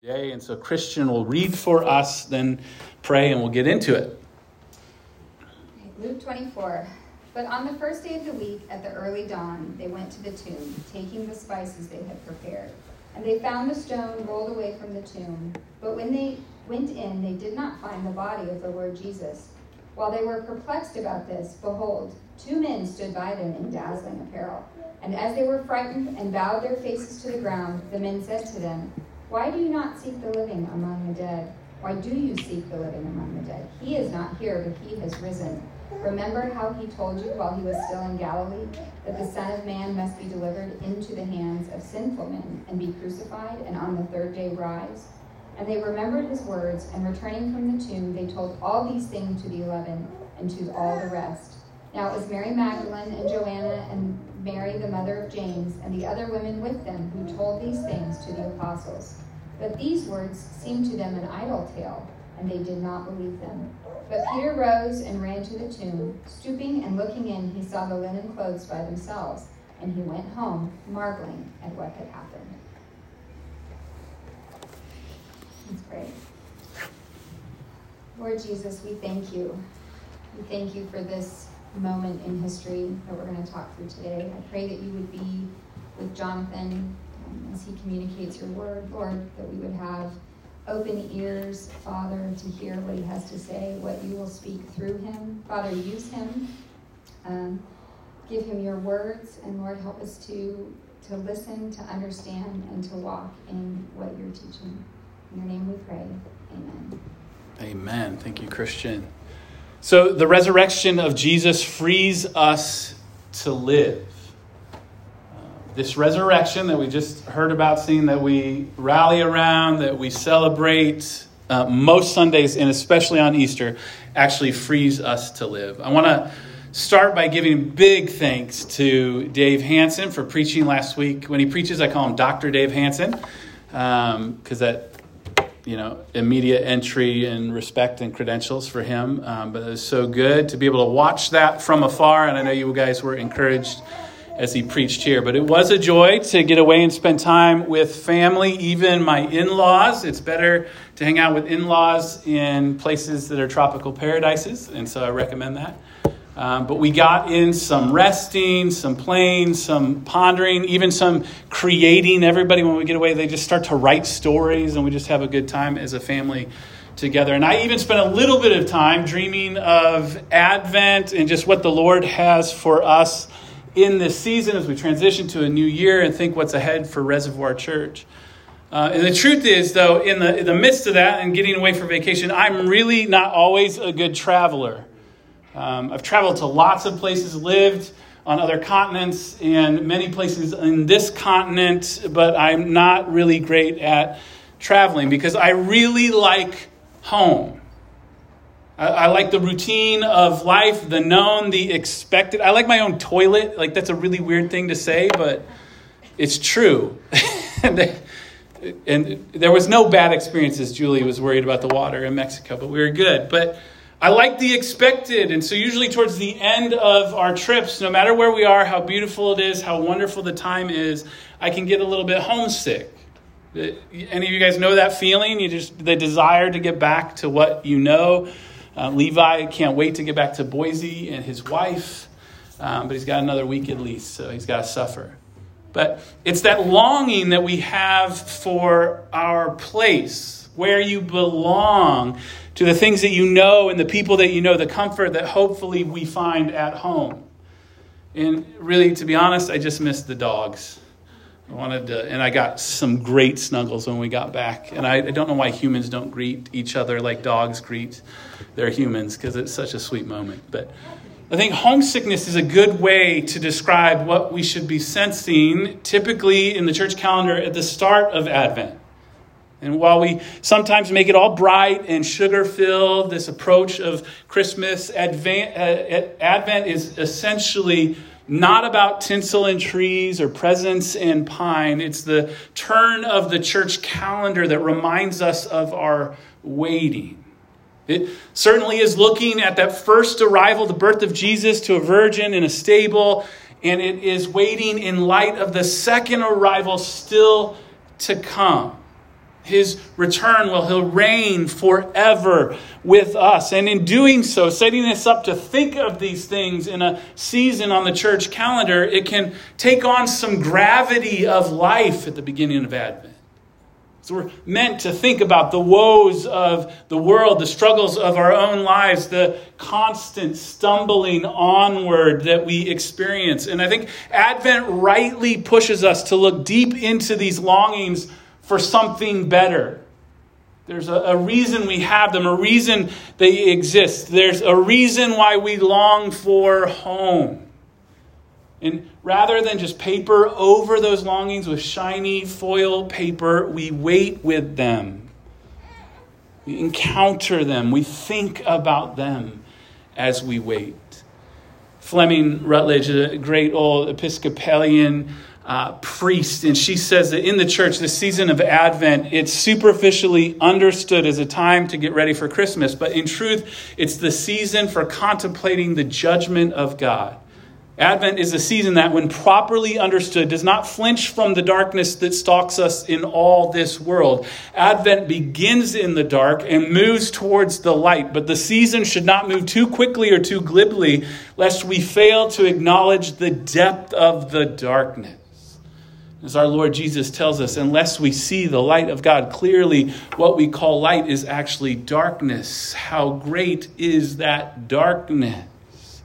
Today, and so Christian will read for us, then pray, and we'll get into it. Luke 24. But on the first day of the week, at the early dawn, they went to the tomb, taking the spices they had prepared. And they found the stone rolled away from the tomb. But when they went in, they did not find the body of the Lord Jesus. While they were perplexed about this, behold, two men stood by them in dazzling apparel. And as they were frightened and bowed their faces to the ground, the men said to them, why do you not seek the living among the dead? Why do you seek the living among the dead? He is not here, but he has risen. Remember how he told you while he was still in Galilee that the Son of Man must be delivered into the hands of sinful men and be crucified and on the third day rise? And they remembered his words, and returning from the tomb, they told all these things to the eleven and to all the rest. Now it was Mary Magdalene and Joanna and Mary, the mother of James, and the other women with them who told these things to the apostles. But these words seemed to them an idle tale, and they did not believe them. But Peter rose and ran to the tomb. Stooping and looking in, he saw the linen clothes by themselves, and he went home, marveling at what had happened. Let's pray. Lord Jesus, we thank you. We thank you for this moment in history that we're going to talk through today. I pray that you would be with Jonathan as he communicates your word, Lord, that we would have open ears, Father, to hear what he has to say, what you will speak through him. Father, use him. Um, give him your words, and Lord, help us to, to listen, to understand, and to walk in what you're teaching. In your name we pray. Amen. Amen. Thank you, Christian. So the resurrection of Jesus frees us to live. This resurrection that we just heard about, seeing that we rally around, that we celebrate uh, most Sundays, and especially on Easter, actually frees us to live. I want to start by giving big thanks to Dave Hanson for preaching last week. When he preaches, I call him Dr. Dave Hanson because um, that you know, immediate entry and respect and credentials for him. Um, but it was so good to be able to watch that from afar. And I know you guys were encouraged as he preached here. But it was a joy to get away and spend time with family, even my in laws. It's better to hang out with in laws in places that are tropical paradises. And so I recommend that. Um, but we got in some resting, some playing, some pondering, even some creating. Everybody, when we get away, they just start to write stories, and we just have a good time as a family together. And I even spent a little bit of time dreaming of Advent and just what the Lord has for us in this season as we transition to a new year and think what's ahead for Reservoir Church. Uh, and the truth is, though, in the, in the midst of that and getting away for vacation, I'm really not always a good traveler. Um, I've traveled to lots of places, lived on other continents and many places in this continent, but I'm not really great at traveling because I really like home. I, I, like the routine of life, the known, the expected. I like my own toilet. Like, that's a really weird thing to say, but it's true. and, and there was no bad experiences. Julie was worried about the water in Mexico, but we were good. But I like the expected. And so, usually, towards the end of our trips, no matter where we are, how beautiful it is, how wonderful the time is, I can get a little bit homesick. Uh, any of you guys know that feeling? You just, the desire to get back to what you know. Uh, Levi can't wait to get back to Boise and his wife, um, but he's got another week at least, so he's got to suffer. But it's that longing that we have for our place, where you belong, to the things that you know and the people that you know, the comfort that hopefully we find at home. And really, to be honest, I just missed the dogs. I wanted to, and I got some great snuggles when we got back. And I, I don't know why humans don't greet each other like dogs greet their humans, because it's such a sweet moment. But I think homesickness is a good way to describe what we should be sensing, typically in the church calendar at the start of Advent. And while we sometimes make it all bright and sugar filled, this approach of Christmas, Advent, uh, Advent is essentially not about tinsel and trees or presents and pine. It's the turn of the church calendar that reminds us of our waiting. It certainly is looking at that first arrival, the birth of Jesus to a virgin in a stable, and it is waiting in light of the second arrival still to come his return will he'll reign forever with us. And in doing so, setting us up to think of these things in a season on the church calendar, it can take on some gravity of life at the beginning of Advent. So we're meant to think about the woes of the world, the struggles of our own lives, the constant stumbling onward that we experience. And I think Advent rightly pushes us to look deep into these longings for something better. There's a, a, reason we have them, a reason they exist. There's a reason why we long for home. And rather than just paper over those longings with shiny foil paper, we wait with them. We encounter them. We think about them as we wait. Fleming Rutledge, a great old Episcopalian uh, priest, and she says that in the church, the season of Advent, it's superficially understood as a time to get ready for Christmas, but in truth, it's the season for contemplating the judgment of God. Advent is a season that, when properly understood, does not flinch from the darkness that stalks us in all this world. Advent begins in the dark and moves towards the light, but the season should not move too quickly or too glibly, lest we fail to acknowledge the depth of the darkness. As our Lord Jesus tells us, unless we see the light of God clearly, what we call light is actually darkness. How great is that darkness?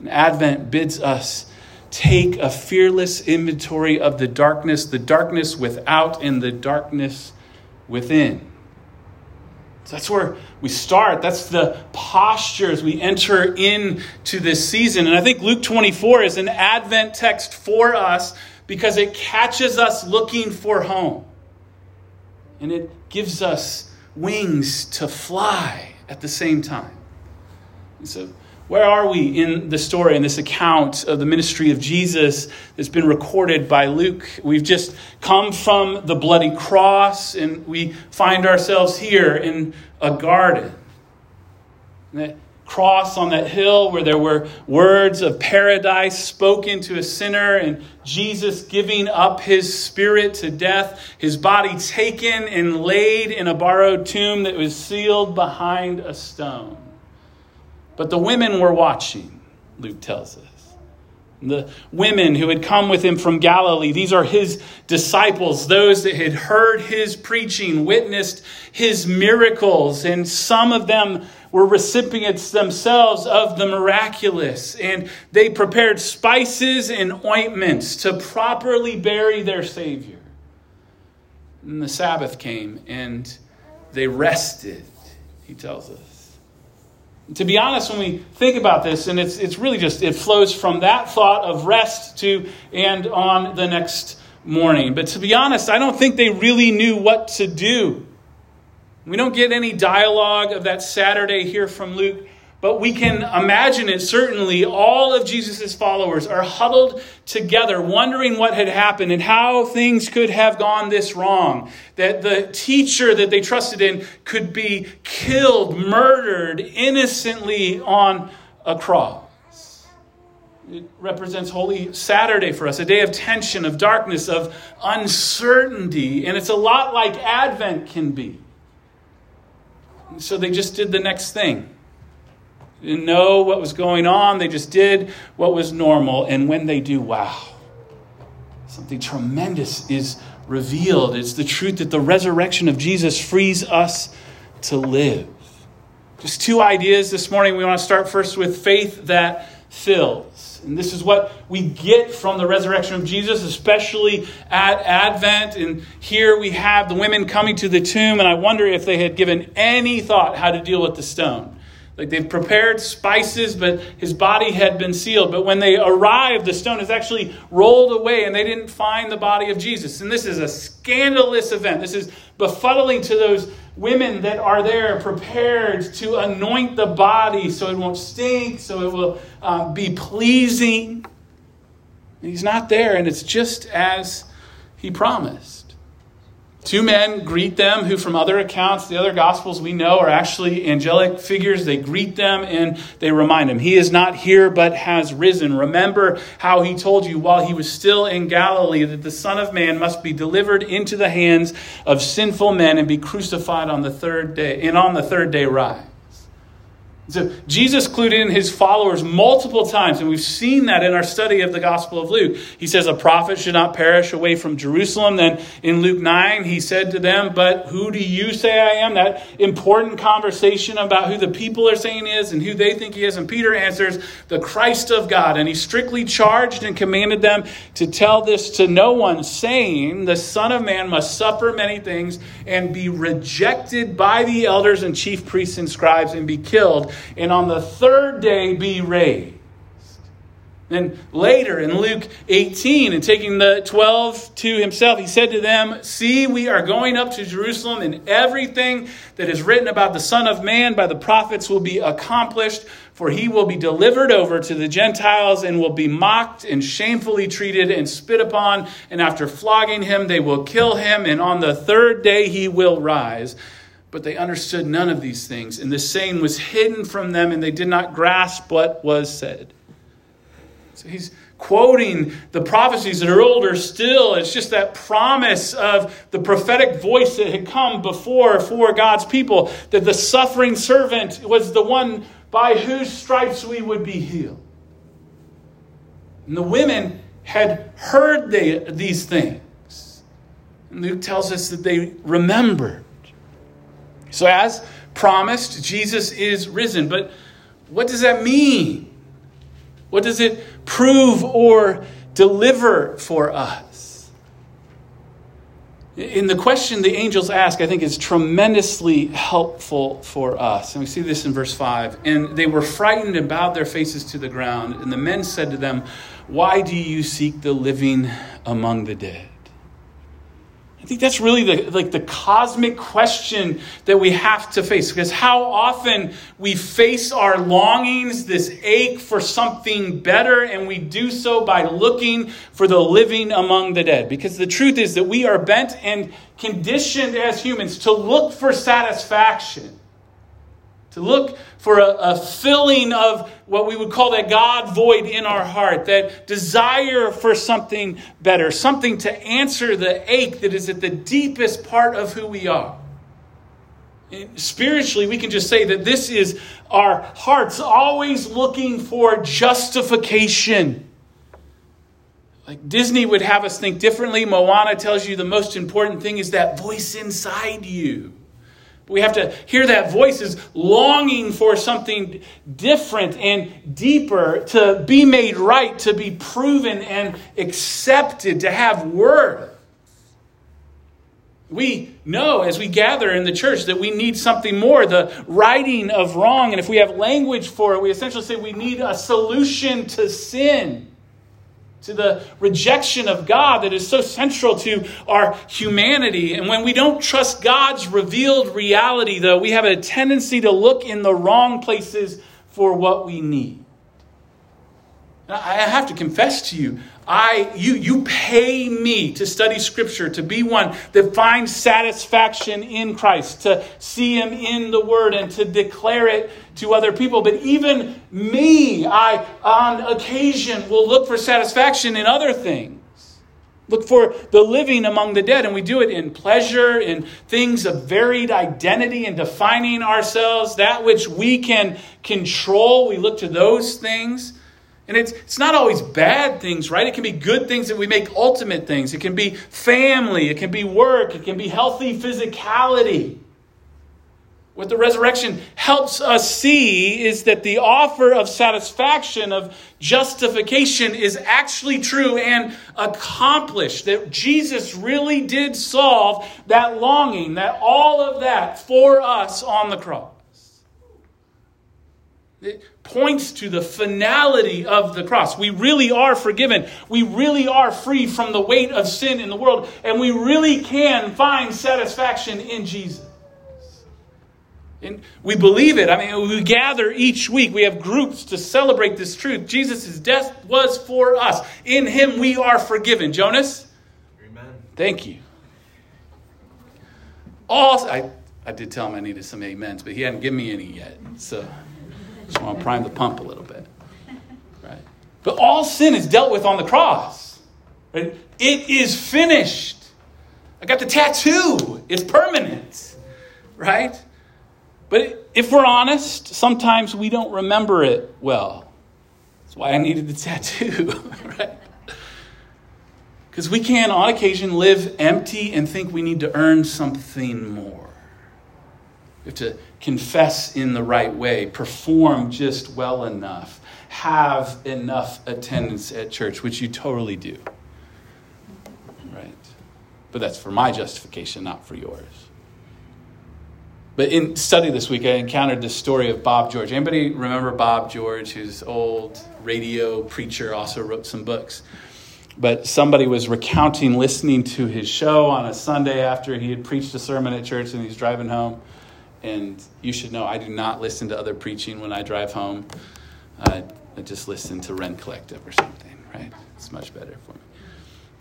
And Advent bids us take a fearless inventory of the darkness, the darkness without and the darkness within. So that's where we start. That's the posture as we enter into this season. And I think Luke 24 is an Advent text for us because it catches us looking for home. And it gives us wings to fly at the same time. And so, where are we in the story, in this account of the ministry of Jesus that's been recorded by Luke? We've just come from the bloody cross, and we find ourselves here in a garden cross on that hill where there were words of paradise spoken to a sinner and Jesus giving up his spirit to death, his body taken and laid in a borrowed tomb that was sealed behind a stone. But the women were watching, Luke tells us. The women who had come with him from Galilee, these are his disciples, those that had heard his preaching, witnessed his miracles, and some of them were recipients themselves of the miraculous, and they prepared spices and ointments to properly bury their Savior. And the Sabbath came, and they rested, he tells us. To be honest, when we think about this, and it's, it's really just, it flows from that thought of rest to and on the next morning. But to be honest, I don't think they really knew what to do. We don't get any dialogue of that Saturday here from Luke, but we can imagine it certainly. All of Jesus' followers are huddled together, wondering what had happened and how things could have gone this wrong. That the teacher that they trusted in could be killed, murdered innocently on a cross. It represents Holy Saturday for us, a day of tension, of darkness, of uncertainty. And it's a lot like Advent can be. So they just did the next thing. They didn't know what was going on, they just did what was normal. And when they do, wow, something tremendous is revealed. It's the truth that the resurrection of Jesus frees us to live. Just two ideas this morning. We want to start first with faith that fills. And this is what we get from the resurrection of Jesus, especially at Advent. And here we have the women coming to the tomb, and I wonder if they had given any thought how to deal with the stone. Like they've prepared spices, but his body had been sealed. But when they arrived, the stone is actually rolled away and they didn't find the body of Jesus. And this is a scandalous event. This is befuddling to those women that are there prepared to anoint the body so it won't stink, so it will um, be pleasing. He's not there, and it's just as he promised. Two men greet them, who, from other accounts, the other gospels we know are actually angelic figures. They greet them and they remind them, He is not here, but has risen. Remember how He told you while He was still in Galilee that the Son of Man must be delivered into the hands of sinful men and be crucified on the third day, and on the third day rise. So Jesus clued in his followers multiple times, and we've seen that in our study of the Gospel of Luke. He says, A prophet should not perish away from Jerusalem. Then in Luke 9, he said to them, But who do you say I am? That important conversation about who the people are saying is and who they think he is. And Peter answers, The Christ of God. And he strictly charged and commanded them to tell this to no one, saying, The Son of Man must suffer many things and be rejected by the elders and chief priests and scribes and be killed and on the third day be raised. Then later in Luke 18, and taking the 12 to himself, he said to them, See, we are going up to Jerusalem, and everything that is written about the Son of Man by the prophets will be accomplished, for he will be delivered over to the Gentiles and will be mocked and shamefully treated and spit upon. And after flogging him, they will kill him, and on the third day he will rise. But they understood none of these things, and the saying was hidden from them, and they did not grasp what was said. So he's quoting the prophecies that are older still. It's just that promise of the prophetic voice that had come before for God's people that the suffering servant was the one by whose stripes we would be healed. And the women had heard they, these things. And Luke tells us that they remembered. So, as promised, Jesus is risen. But what does that mean? What does it prove or deliver for us? In the question the angels ask, I think is tremendously helpful for us. And we see this in verse 5. And they were frightened and bowed their faces to the ground. And the men said to them, Why do you seek the living among the dead? I think that's really the, like the cosmic question that we have to face because how often we face our longings, this ache for something better, and we do so by looking for the living among the dead. Because the truth is that we are bent and conditioned as humans to look for satisfaction to look for a, a, filling of what we would call that God void in our heart, that desire for something better, something to answer the ache that is at the deepest part of who we are. Spiritually, we can just say that this is our hearts always looking for justification. Like Disney would have us think differently. Moana tells you the most important thing is that voice inside you. We have to hear that voice is longing for something different and deeper, to be made right, to be proven and accepted, to have worth. We know as we gather in the church that we need something more, the righting of wrong. And if we have language for it, we essentially say we need a solution to sin to the rejection of God that is so central to our humanity. And when we don't trust God's revealed reality, though, we have a tendency to look in the wrong places for what we need. I have to confess to you, I you you pay me to study scripture, to be one that finds satisfaction in Christ, to see him in the word and to declare it to other people. But even me, I on occasion will look for satisfaction in other things. Look for the living among the dead, and we do it in pleasure, in things of varied identity, and defining ourselves, that which we can control. We look to those things. And it's, it's not always bad things, right? It can be good things that we make ultimate things. It can be family, it can be work, it can be healthy physicality. What the resurrection helps us see is that the offer of satisfaction, of justification, is actually true and accomplished. That Jesus really did solve that longing, that all of that for us on the cross. It points to the finality of the cross. We really are forgiven. We really are free from the weight of sin in the world. And we really can find satisfaction in Jesus. And we believe it. I mean, we gather each week. We have groups to celebrate this truth. Jesus' death was for us. In him we are forgiven. Jonas? Amen. Thank you. all, I, I did tell him I needed some amens, but he hadn't given me any yet. So just want to prime the pump a little bit. Right? But all sin is dealt with on the cross. Right? It is finished. I got the tattoo. It's permanent. Right? But if we're honest, sometimes we don't remember it well. That's why I needed the tattoo, right? Because we can, on occasion, live empty and think we need to earn something more. We have to confess in the right way, perform just well enough, have enough attendance at church, which you totally do. Right? But that's for my justification, not for yours. But in study this week, I encountered this story of Bob George. Anybody remember Bob George, who's old radio preacher, also wrote some books? But somebody was recounting listening to his show on a Sunday after he had preached a sermon at church and he's driving home. And you should know I do not listen to other preaching when I drive home. I just listen to Rend Collective or something, right? It's much better for me.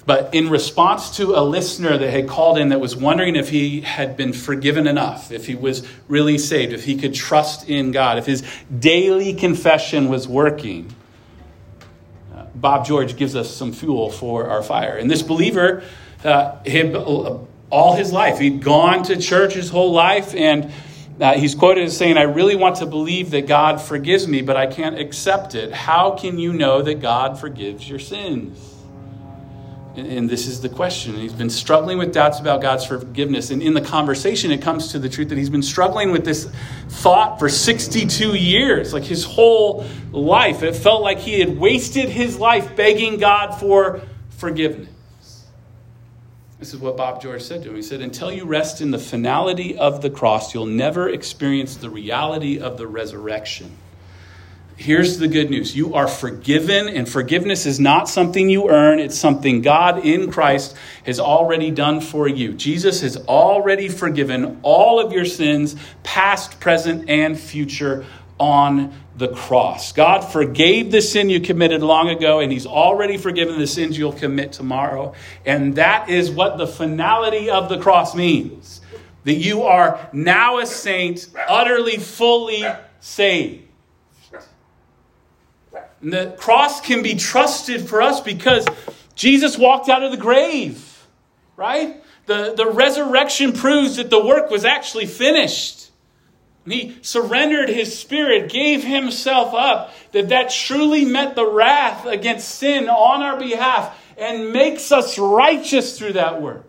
But in response to a listener that had called in that was wondering if he had been forgiven enough, if he was really saved, if he could trust in God, if his daily confession was working, uh, Bob George gives us some fuel for our fire. And this believer, uh, uh, all his life, he'd gone to church his whole life, and uh, he's quoted as saying, I really want to believe that God forgives me, but I can't accept it. How can you know that God forgives your sins? And this is the question. He's been struggling with doubts about God's forgiveness. And in the conversation, it comes to the truth that he's been struggling with this thought for 62 years, like his whole life. It felt like he had wasted his life begging God for forgiveness. This is what Bob George said to him. He said, Until you rest in the finality of the cross, you'll never experience the reality of the resurrection. Here's the good news you are forgiven, and forgiveness is not something you earn, it's something God in Christ has already done for you. Jesus has already forgiven all of your sins, past, present, and future, on the cross. God forgave the sin you committed long ago, and He's already forgiven the sins you'll commit tomorrow. And that is what the finality of the cross means that you are now a saint, utterly, fully saved. And the cross can be trusted for us because Jesus walked out of the grave, right? The, the resurrection proves that the work was actually finished. And he surrendered his spirit, gave himself up, that that truly met the wrath against sin on our behalf and makes us righteous through that work.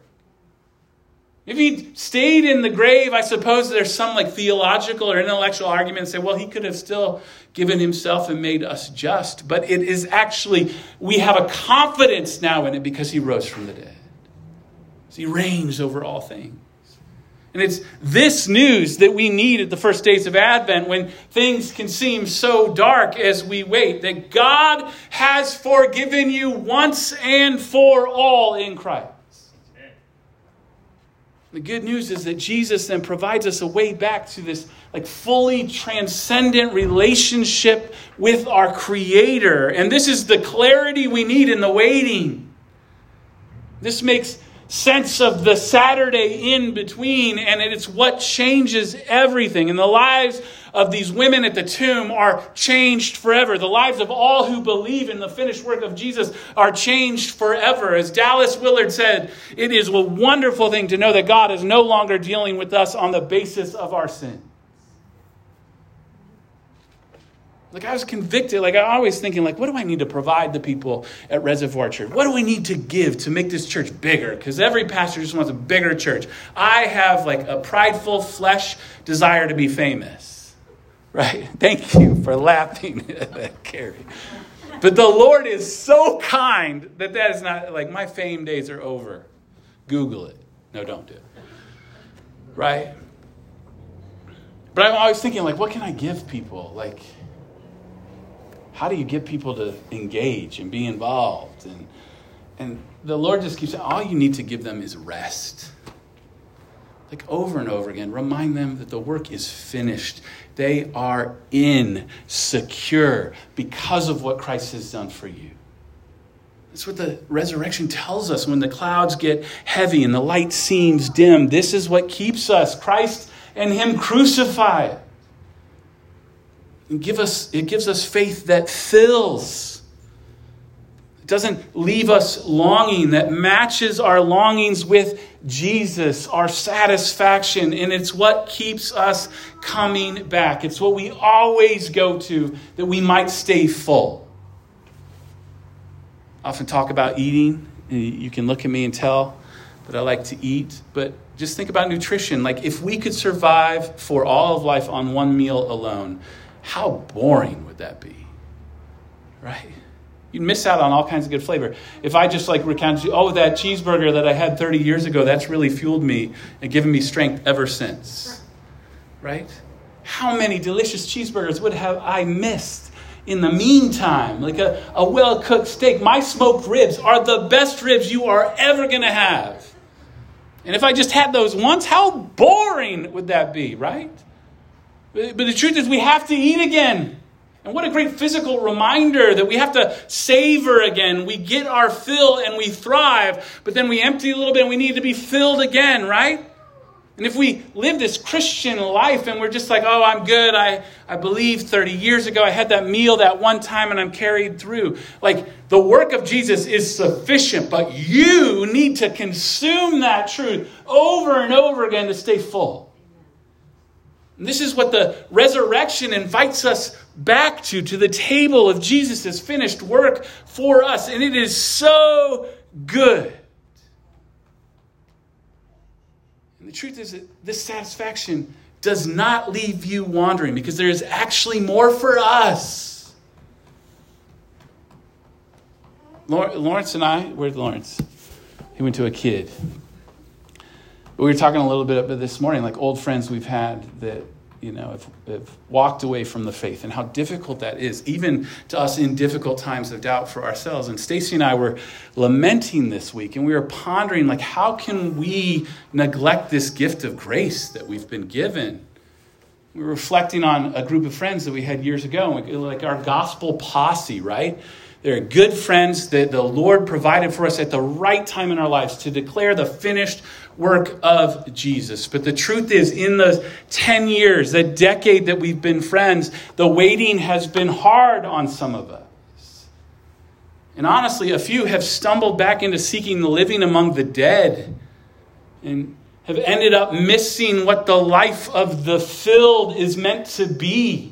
If he stayed in the grave, I suppose there's some like theological or intellectual argument say, well, he could have still given himself and made us just. But it is actually, we have a confidence now in it because he rose from the dead. So he reigns over all things. And it's this news that we need at the first days of Advent when things can seem so dark as we wait that God has forgiven you once and for all in Christ. The good news is that Jesus then provides us a way back to this like fully transcendent relationship with our creator. And this is the clarity we need in the waiting. This makes sense of the Saturday in between, and it's what changes everything. And the lives of these women at the tomb are changed forever. The lives of all who believe in the finished work of Jesus are changed forever. As Dallas Willard said, it is a wonderful thing to know that God is no longer dealing with us on the basis of our sin. Like I was convicted, like I'm always thinking, like, what do I need to provide the people at Reservoir Church? What do we need to give to make this church bigger? Because every pastor just wants a bigger church. I have like a prideful flesh desire to be famous. Right? Thank you for laughing at that, Carrie. But the Lord is so kind that that is not like my fame days are over. Google it. No, don't do it. Right? But I'm always thinking, like, what can I give people? Like, how do you get people to engage and be involved? And, and the Lord just keeps saying, all you need to give them is rest. Like over and over again, remind them that the work is finished. They are in, secure, because of what Christ has done for you. That's what the resurrection tells us when the clouds get heavy and the light seems dim. This is what keeps us Christ and Him crucified. And give us, it gives us faith that fills. It doesn't leave us longing, that matches our longings with Jesus, our satisfaction. And it's what keeps us coming back. It's what we always go to that we might stay full. I often talk about eating. You can look at me and tell that I like to eat, but just think about nutrition. Like, if we could survive for all of life on one meal alone, how boring would that be? Right? You'd miss out on all kinds of good flavor. If I just like recounted oh, that cheeseburger that I had 30 years ago, that's really fueled me and given me strength ever since. Right? How many delicious cheeseburgers would have I missed in the meantime? Like a, a well cooked steak. My smoked ribs are the best ribs you are ever going to have. And if I just had those once, how boring would that be, right? But the truth is, we have to eat again. And what a great physical reminder that we have to savor again. We get our fill and we thrive, but then we empty a little bit and we need to be filled again, right? And if we live this Christian life and we're just like, oh, I'm good, I, I believe 30 years ago I had that meal that one time and I'm carried through. Like, the work of Jesus is sufficient, but you need to consume that truth over and over again to stay full. This is what the resurrection invites us back to, to the table of Jesus' finished work for us. And it is so good. And the truth is that this satisfaction does not leave you wandering because there is actually more for us. Lawrence and I, where's Lawrence? He went to a kid. We were talking a little bit about this morning, like old friends we've had that you know, have, have, walked away from the faith and how difficult that is, even to us in difficult times of doubt for ourselves. And Stacy and I were lamenting this week, and we were pondering, like, how can we neglect this gift of grace that we've been given? We were reflecting on a group of friends that we had years ago, like our gospel posse, right? They're good friends that the Lord provided for us at the right time in our lives to declare the finished work of Jesus. But the truth is, in the 10 years, the decade that we've been friends, the waiting has been hard on some of us. And honestly, a few have stumbled back into seeking the living among the dead and have ended up missing what the life of the filled is meant to be.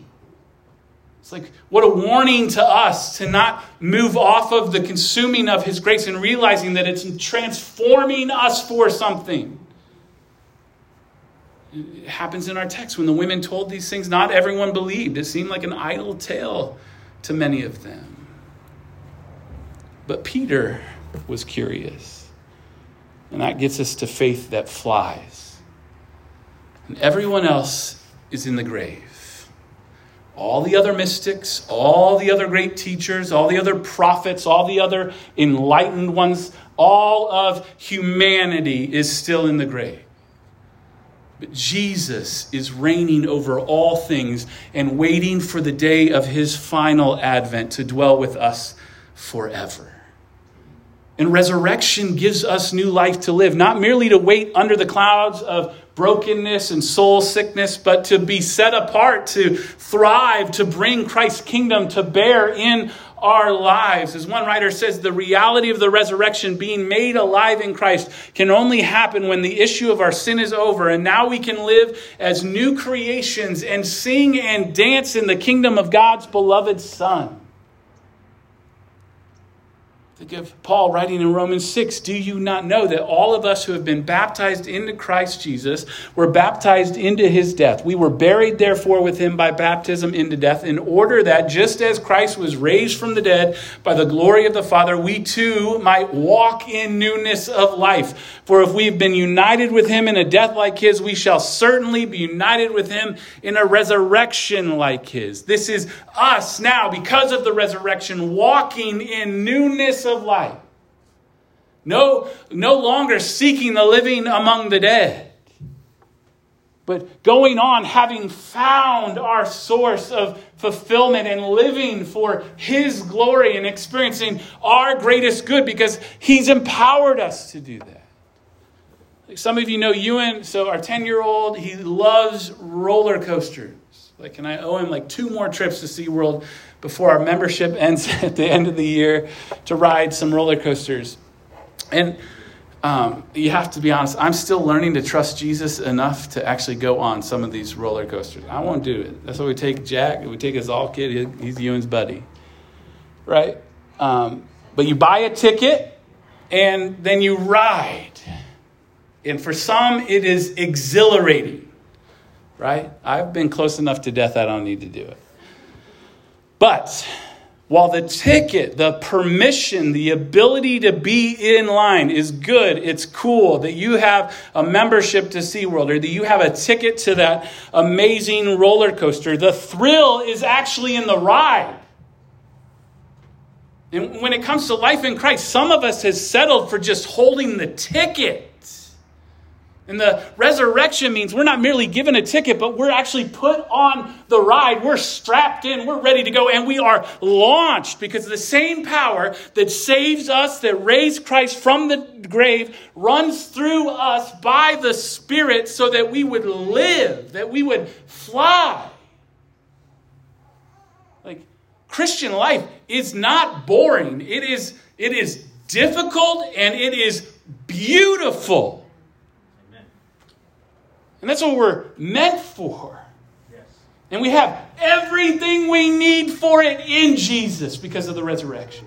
It's like, what a warning to us to not move off of the consuming of His grace and realizing that it's transforming us for something. It happens in our text when the women told these things, not everyone believed. It seemed like an idle tale to many of them. But Peter was curious. And that gets us to faith that flies. And everyone else is in the grave all the other mystics, all the other great teachers, all the other prophets, all the other enlightened ones, all of humanity is still in the grave. But Jesus is reigning over all things and waiting for the day of his final advent to dwell with us forever. And resurrection gives us new life to live, not merely to wait under the clouds of brokenness and soul sickness, but to be set apart, to thrive, to bring Christ's kingdom to bear in our lives. As one writer says, the reality of the resurrection, being made alive in Christ, can only happen when the issue of our sin is over. And now we can live as new creations and sing and dance in the kingdom of God's beloved Son. Think of Paul writing in Romans 6 Do you not know that all of us who have been baptized into Christ Jesus were baptized into his death? We were buried, therefore, with him by baptism into death, in order that just as Christ was raised from the dead by the glory of the Father, we too might walk in newness of life. For if we have been united with him in a death like his, we shall certainly be united with him in a resurrection like his. This is us now, because of the resurrection, walking in newness of life. No, no longer seeking the living among the dead, but going on having found our source of fulfillment and living for His glory and experiencing our greatest good because He's empowered us to do that. Some of you know Ewan, so our 10 year old, he loves roller coasters. Like, and I owe him like two more trips to SeaWorld before our membership ends at the end of the year to ride some roller coasters. And um, you have to be honest, I'm still learning to trust Jesus enough to actually go on some of these roller coasters. I won't do it. That's why we take Jack, we take his all kid, he's Ewan's buddy. Right? Um, but you buy a ticket and then you ride. And for some, it is exhilarating. Right? I've been close enough to death, I don't need to do it. But while the ticket, the permission, the ability to be in line is good, it's cool that you have a membership to SeaWorld or that you have a ticket to that amazing roller coaster, the thrill is actually in the ride. And when it comes to life in Christ, some of us has settled for just holding the ticket. And the resurrection means we're not merely given a ticket, but we're actually put on the ride. We're strapped in, we're ready to go, and we are launched because the same power that saves us, that raised Christ from the grave, runs through us by the Spirit so that we would live, that we would fly. Like, Christian life is not boring, it is, it is difficult and it is beautiful. And that's what we're meant for. Yes. And we have everything we need for it in Jesus because of the resurrection.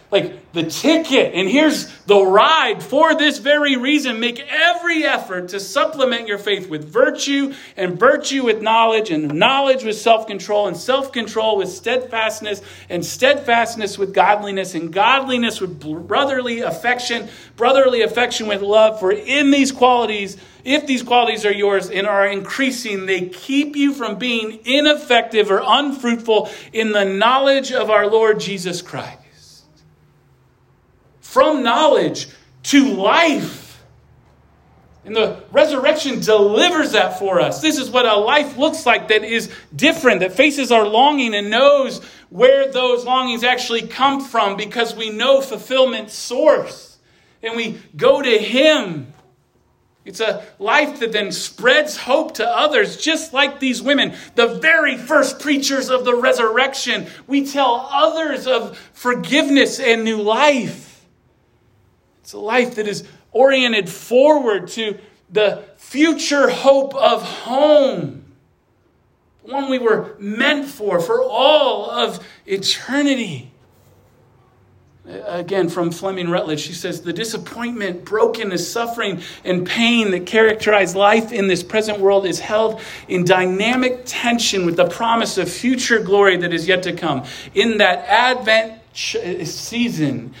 like the ticket. And here's the ride for this very reason. Make every effort to supplement your faith with virtue, and virtue with knowledge, and knowledge with self control, and self control with steadfastness, and steadfastness with godliness, and godliness with brotherly affection, brotherly affection with love. For in these qualities, if these qualities are yours and are increasing, they keep you from being ineffective or unfruitful in the knowledge of our Lord Jesus Christ from knowledge to life. And the resurrection delivers that for us. This is what a life looks like that is different, that faces our longing and knows where those longings actually come from because we know fulfillment source. And we go to Him. It's a life that then spreads hope to others, just like these women, the very first preachers of the resurrection. We tell others of forgiveness and new life. It's a life that is oriented forward to the future hope of home. One we were meant for, for all of eternity. Again, from Fleming Rutledge, she says the disappointment, brokenness, suffering, and pain that characterize life in this present world is held in dynamic tension with the promise of future glory that is yet to come. In that Advent season,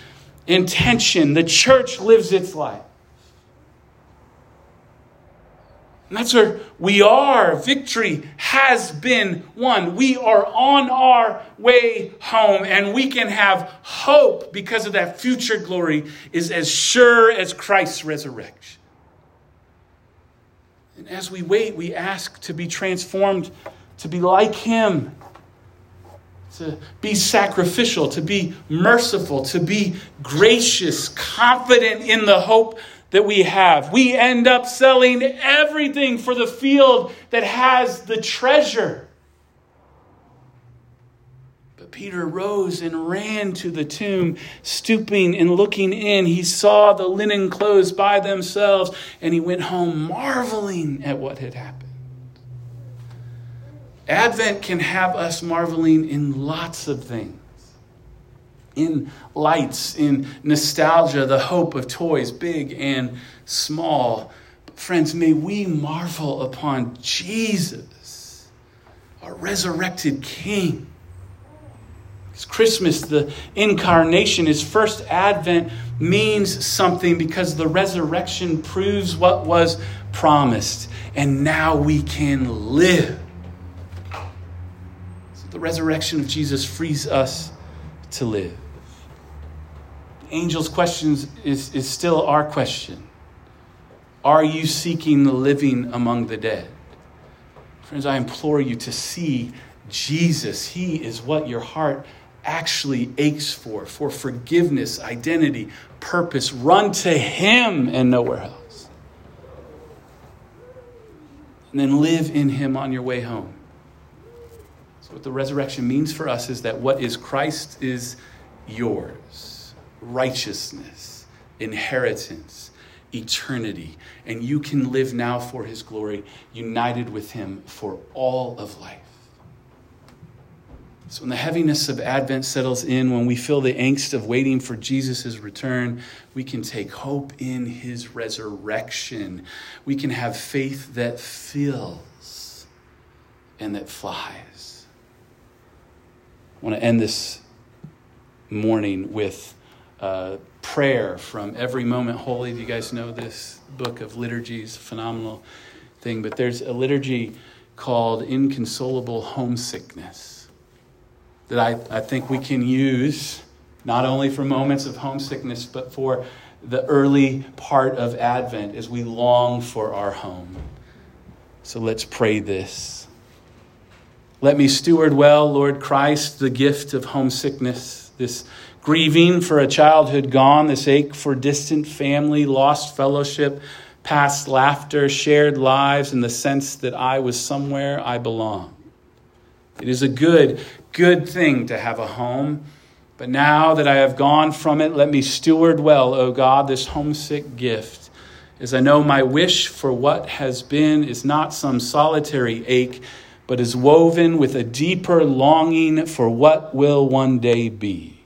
intention. The church lives its life. And that's where we are. Victory has been won. We are on our way home, and we can have hope because of that future glory is as sure as Christ's resurrection. And as we wait, we ask to be transformed to be like Him to be sacrificial, to be merciful, to be gracious, confident in the hope that we have. We end up selling everything for the field that has the treasure. But Peter rose and ran to the tomb, stooping and looking in. He saw the linen clothes by themselves, and he went home marveling at what had happened. Advent can have us marveling in lots of things in lights, in nostalgia, the hope of toys, big and small. But friends, may we marvel upon Jesus, our resurrected King. It's Christmas, the incarnation, his first advent means something because the resurrection proves what was promised. And now we can live. Resurrection of Jesus frees us to live. The angel's question is, is still our question Are you seeking the living among the dead? Friends, I implore you to see Jesus. He is what your heart actually aches for for forgiveness, identity, purpose. Run to Him and nowhere else. And then live in Him on your way home. So, what the resurrection means for us is that what is Christ is yours righteousness, inheritance, eternity. And you can live now for His glory, united with Him for all of life. So, when the heaviness of Advent settles in, when we feel the angst of waiting for Jesus' return, we can take hope in his resurrection. We can have faith that fills and that flies. I want to end this morning with a prayer from Every Moment Holy. Do you guys know this book of liturgies? Phenomenal thing. But there's a liturgy called Inconsolable Homesickness that I, I think we can use not only for moments of homesickness, but for the early part of Advent as we long for our home. So let's pray this. Let me steward well, Lord Christ, the gift of homesickness, this grieving for a childhood gone, this ache for distant family, lost fellowship, past laughter, shared lives, and the sense that I was somewhere I belong. It is a good good thing to have a home. But now that I have gone from it, let me steward well, O God, this homesick gift. As I know my wish for what has been is not some solitary ache, but is woven with a deeper longing for what will one day be.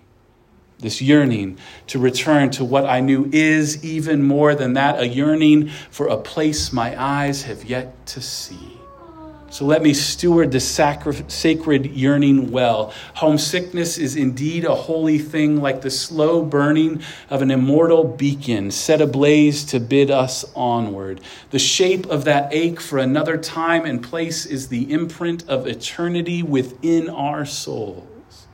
This yearning to return to what I knew is even more than that, a yearning for a place my eyes have yet to see. So let me steward the sacri- sacred yearning well. Homesickness is indeed a holy thing, like the slow burning of an immortal beacon set ablaze to bid us onward. The shape of that ache for another time and place is the imprint of eternity within our souls.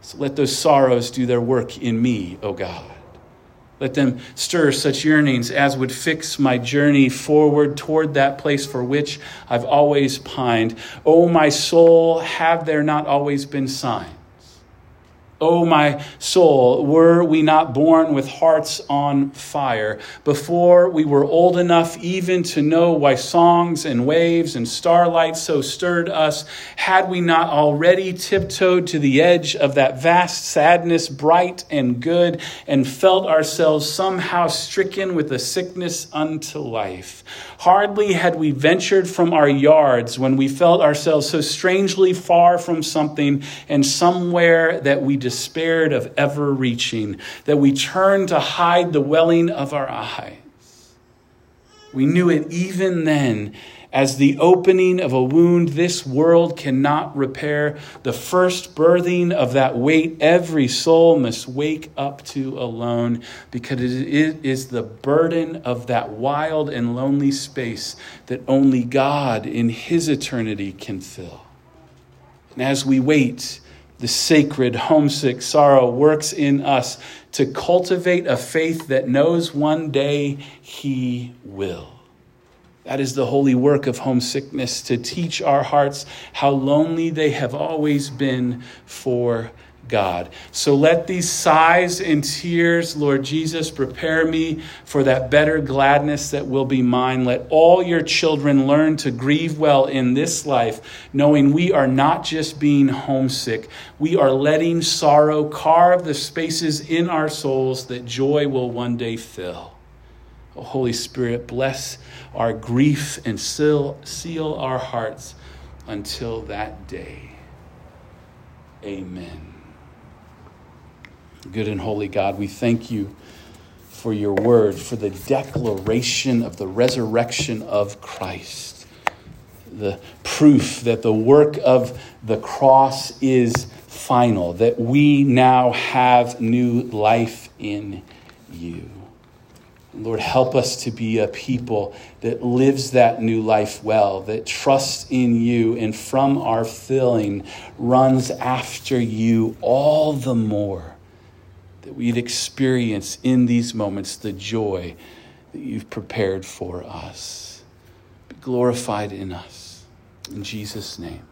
So let those sorrows do their work in me, O God. Let them stir such yearnings as would fix my journey forward toward that place for which I've always pined. O oh, my soul, have there not always been signs? O oh, my soul, were we not born with hearts on fire before we were old enough even to know why songs and waves and starlight so stirred us? Had we not already tiptoed to the edge of that vast sadness, bright and good, and felt ourselves somehow stricken with a sickness unto life? Hardly had we ventured from our yards when we felt ourselves so strangely far from something and somewhere that we despaired of ever reaching, that we turned to hide the welling of our eyes. We knew it even then as the opening of a wound this world cannot repair, the first birthing of that weight every soul must wake up to alone, because it is the burden of that wild and lonely space that only God in His eternity can fill. And as we wait, the sacred, homesick sorrow works in us to cultivate a faith that knows one day He will. That is the holy work of homesickness to teach our hearts how lonely they have always been for God. So let these sighs and tears, Lord Jesus, prepare me for that better gladness that will be mine. Let all your children learn to grieve well in this life, knowing we are not just being homesick, we are letting sorrow carve the spaces in our souls that joy will one day fill. Oh, Holy Spirit, bless our grief and seal, seal our hearts until that day. Amen. Good and holy God, we thank you for your word, for the declaration of the resurrection of Christ, the proof that the work of the cross is final, that we now have new life in you. Lord, help us to be a people that lives that new life well, that trusts in you, and from our filling runs after you all the more. That we'd experience in these moments the joy that you've prepared for us. Be glorified in us. In Jesus' name.